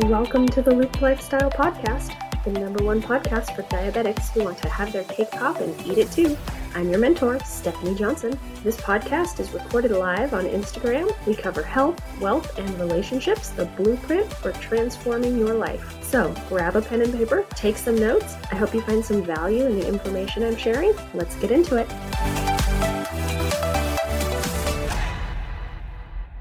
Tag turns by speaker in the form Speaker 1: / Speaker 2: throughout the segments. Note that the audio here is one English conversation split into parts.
Speaker 1: Welcome to the Loop Lifestyle Podcast, the number one podcast for diabetics who want to have their cake pop and eat it too. I'm your mentor, Stephanie Johnson. This podcast is recorded live on Instagram. We cover health, wealth, and relationships, the blueprint for transforming your life. So grab a pen and paper, take some notes. I hope you find some value in the information I'm sharing. Let's get into it.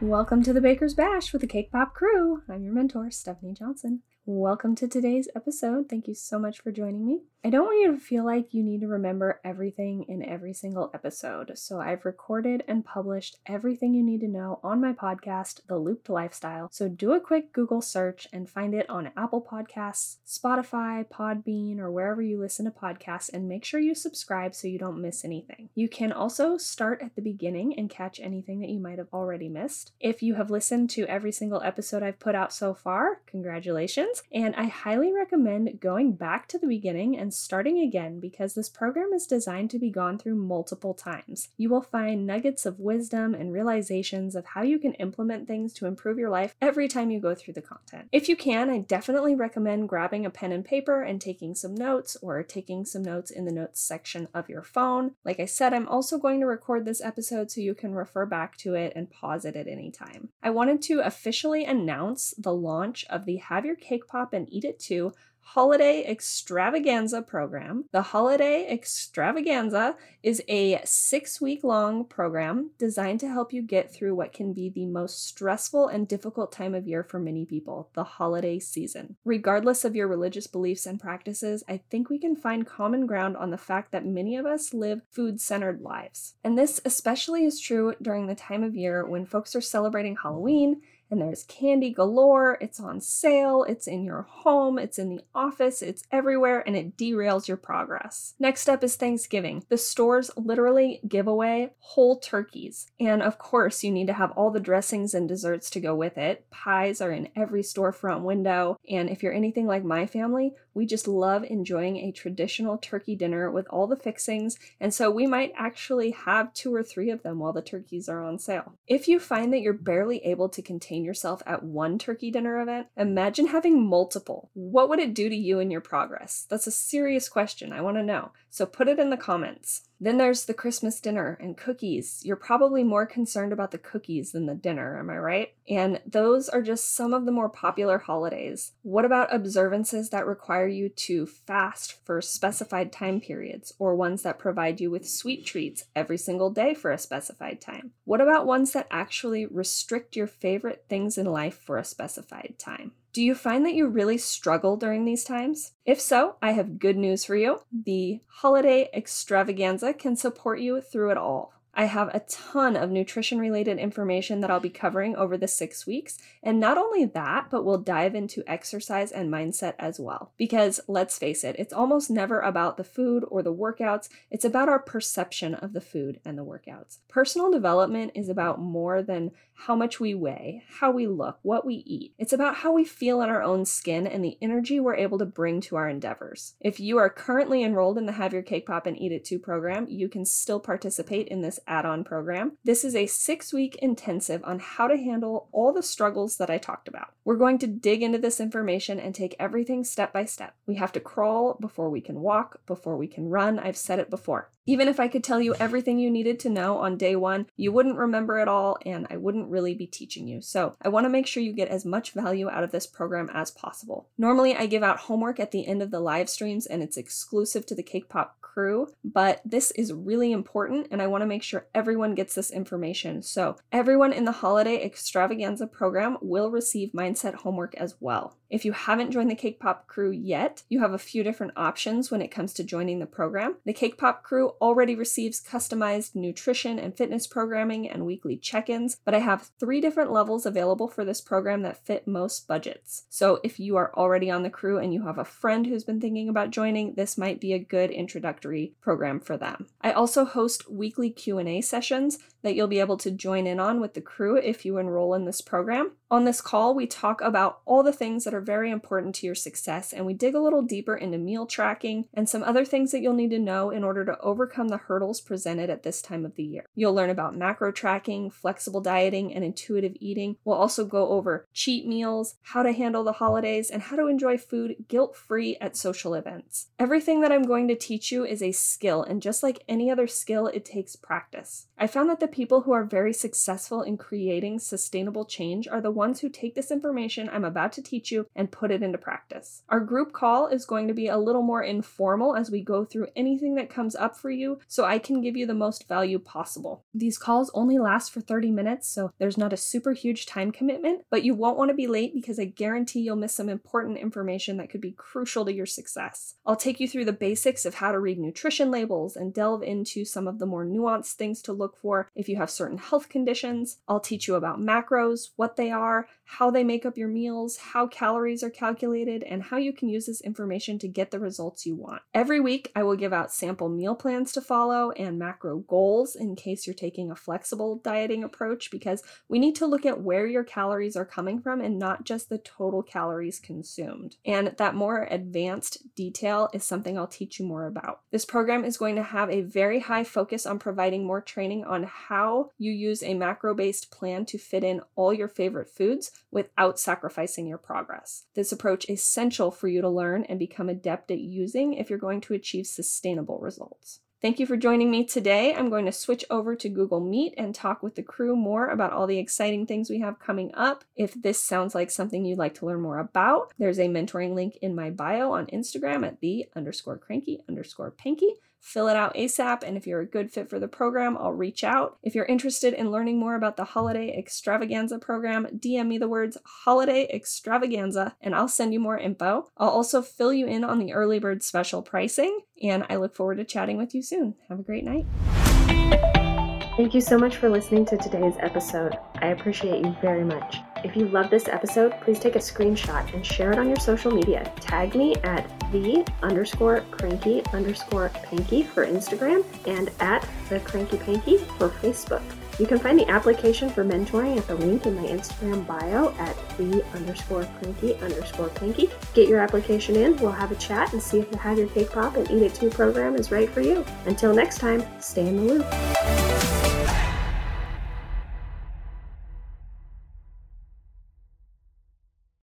Speaker 1: Welcome to the Baker's Bash with the Cake Pop crew. I'm your mentor, Stephanie Johnson. Welcome to today's episode. Thank you so much for joining me. I don't want you to feel like you need to remember everything in every single episode, so I've recorded and published everything you need to know on my podcast, The Looped Lifestyle. So do a quick Google search and find it on Apple Podcasts, Spotify, Podbean, or wherever you listen to podcasts, and make sure you subscribe so you don't miss anything. You can also start at the beginning and catch anything that you might have already missed. If you have listened to every single episode I've put out so far, congratulations and I highly recommend going back to the beginning and starting again because this program is designed to be gone through multiple times. You will find nuggets of wisdom and realizations of how you can implement things to improve your life every time you go through the content. If you can, I definitely recommend grabbing a pen and paper and taking some notes or taking some notes in the notes section of your phone. Like I said, I'm also going to record this episode so you can refer back to it and pause it at any time. I wanted to officially announce the launch of the Have Your Cake Pop and Eat It Too holiday extravaganza program. The holiday extravaganza is a six week long program designed to help you get through what can be the most stressful and difficult time of year for many people the holiday season. Regardless of your religious beliefs and practices, I think we can find common ground on the fact that many of us live food centered lives. And this especially is true during the time of year when folks are celebrating Halloween and there's candy galore. It's on sale, it's in your home, it's in the office, it's everywhere, and it derails your progress. Next up is Thanksgiving. The stores literally give away whole turkeys. And of course, you need to have all the dressings and desserts to go with it. Pies are in every storefront window. And if you're anything like my family, we just love enjoying a traditional turkey dinner with all the fixings, and so we might actually have two or three of them while the turkeys are on sale. If you find that you're barely able to contain yourself at one turkey dinner event, imagine having multiple. What would it do to you and your progress? That's a serious question. I want to know. So put it in the comments. Then there's the Christmas dinner and cookies. You're probably more concerned about the cookies than the dinner, am I right? And those are just some of the more popular holidays. What about observances that require you to fast for specified time periods, or ones that provide you with sweet treats every single day for a specified time? What about ones that actually restrict your favorite things in life for a specified time? Do you find that you really struggle during these times? If so, I have good news for you. The holiday extravaganza can support you through it all. I have a ton of nutrition related information that I'll be covering over the six weeks. And not only that, but we'll dive into exercise and mindset as well. Because let's face it, it's almost never about the food or the workouts, it's about our perception of the food and the workouts. Personal development is about more than how much we weigh, how we look, what we eat. It's about how we feel in our own skin and the energy we're able to bring to our endeavors. If you are currently enrolled in the Have Your Cake Pop and Eat It Too program, you can still participate in this add on program. This is a six week intensive on how to handle all the struggles that I talked about. We're going to dig into this information and take everything step by step. We have to crawl before we can walk, before we can run. I've said it before. Even if I could tell you everything you needed to know on day one, you wouldn't remember it all and I wouldn't really be teaching you. So I want to make sure you get as much value out of this program as possible. Normally, I give out homework at the end of the live streams and it's exclusive to the Cake Pop crew, but this is really important and I want to make sure everyone gets this information. So everyone in the holiday extravaganza program will receive mindset homework as well. If you haven't joined the Cake Pop crew yet, you have a few different options when it comes to joining the program. The Cake Pop crew already receives customized nutrition and fitness programming and weekly check ins, but I have three different levels available for this program that fit most budgets. So if you are already on the crew and you have a friend who's been thinking about joining, this might be a good introductory program for them. I also host weekly Q&A sessions that you'll be able to join in on with the crew if you enroll in this program. On this call, we talk about all the things that are very important to your success, and we dig a little deeper into meal tracking and some other things that you'll need to know in order to overcome the hurdles presented at this time of the year. You'll learn about macro tracking, flexible dieting, and intuitive eating. We'll also go over cheat meals, how to handle the holidays, and how to enjoy food guilt free at social events. Everything that I'm going to teach you is a skill, and just like any other skill, it takes practice. I found that the people who are very successful in creating sustainable change are the ones who take this information I'm about to teach you and put it into practice. Our group call is going to be a little more informal as we go through anything that comes up for you so I can give you the most value possible. These calls only last for 30 minutes, so there's not a super huge time commitment, but you won't want to be late because I guarantee you'll miss some important information that could be crucial to your success. I'll take you through the basics of how to read nutrition labels and delve into some of the more nuanced things to look for if you have certain health conditions. I'll teach you about macros, what they are, how they make up your meals, how calories are calculated, and how you can use this information to get the results you want. Every week, I will give out sample meal plans to follow and macro goals in case you're taking a flexible dieting approach because we need to look at where your calories are coming from and not just the total calories consumed. And that more advanced detail is something I'll teach you more about. This program is going to have a very high focus on providing more training on how you use a macro based plan to fit in all your favorite foods without sacrificing your progress. This approach is essential for you to learn and become adept at using if you're going to achieve sustainable results. Thank you for joining me today. I'm going to switch over to Google Meet and talk with the crew more about all the exciting things we have coming up. If this sounds like something you'd like to learn more about, there's a mentoring link in my bio on Instagram at the underscore cranky underscore panky fill it out ASAP. And if you're a good fit for the program, I'll reach out. If you're interested in learning more about the Holiday Extravaganza program, DM me the words Holiday Extravaganza and I'll send you more info. I'll also fill you in on the early bird special pricing, and I look forward to chatting with you soon. Have a great night. Thank you so much for listening to today's episode. I appreciate you very much. If you love this episode, please take a screenshot and share it on your social media. Tag me at the underscore cranky underscore panky for Instagram and at the cranky panky for Facebook. You can find the application for mentoring at the link in my Instagram bio at the underscore cranky underscore panky. Get your application in, we'll have a chat and see if the Have Your Cake Pop and Eat It Too program is right for you. Until next time, stay in the loop.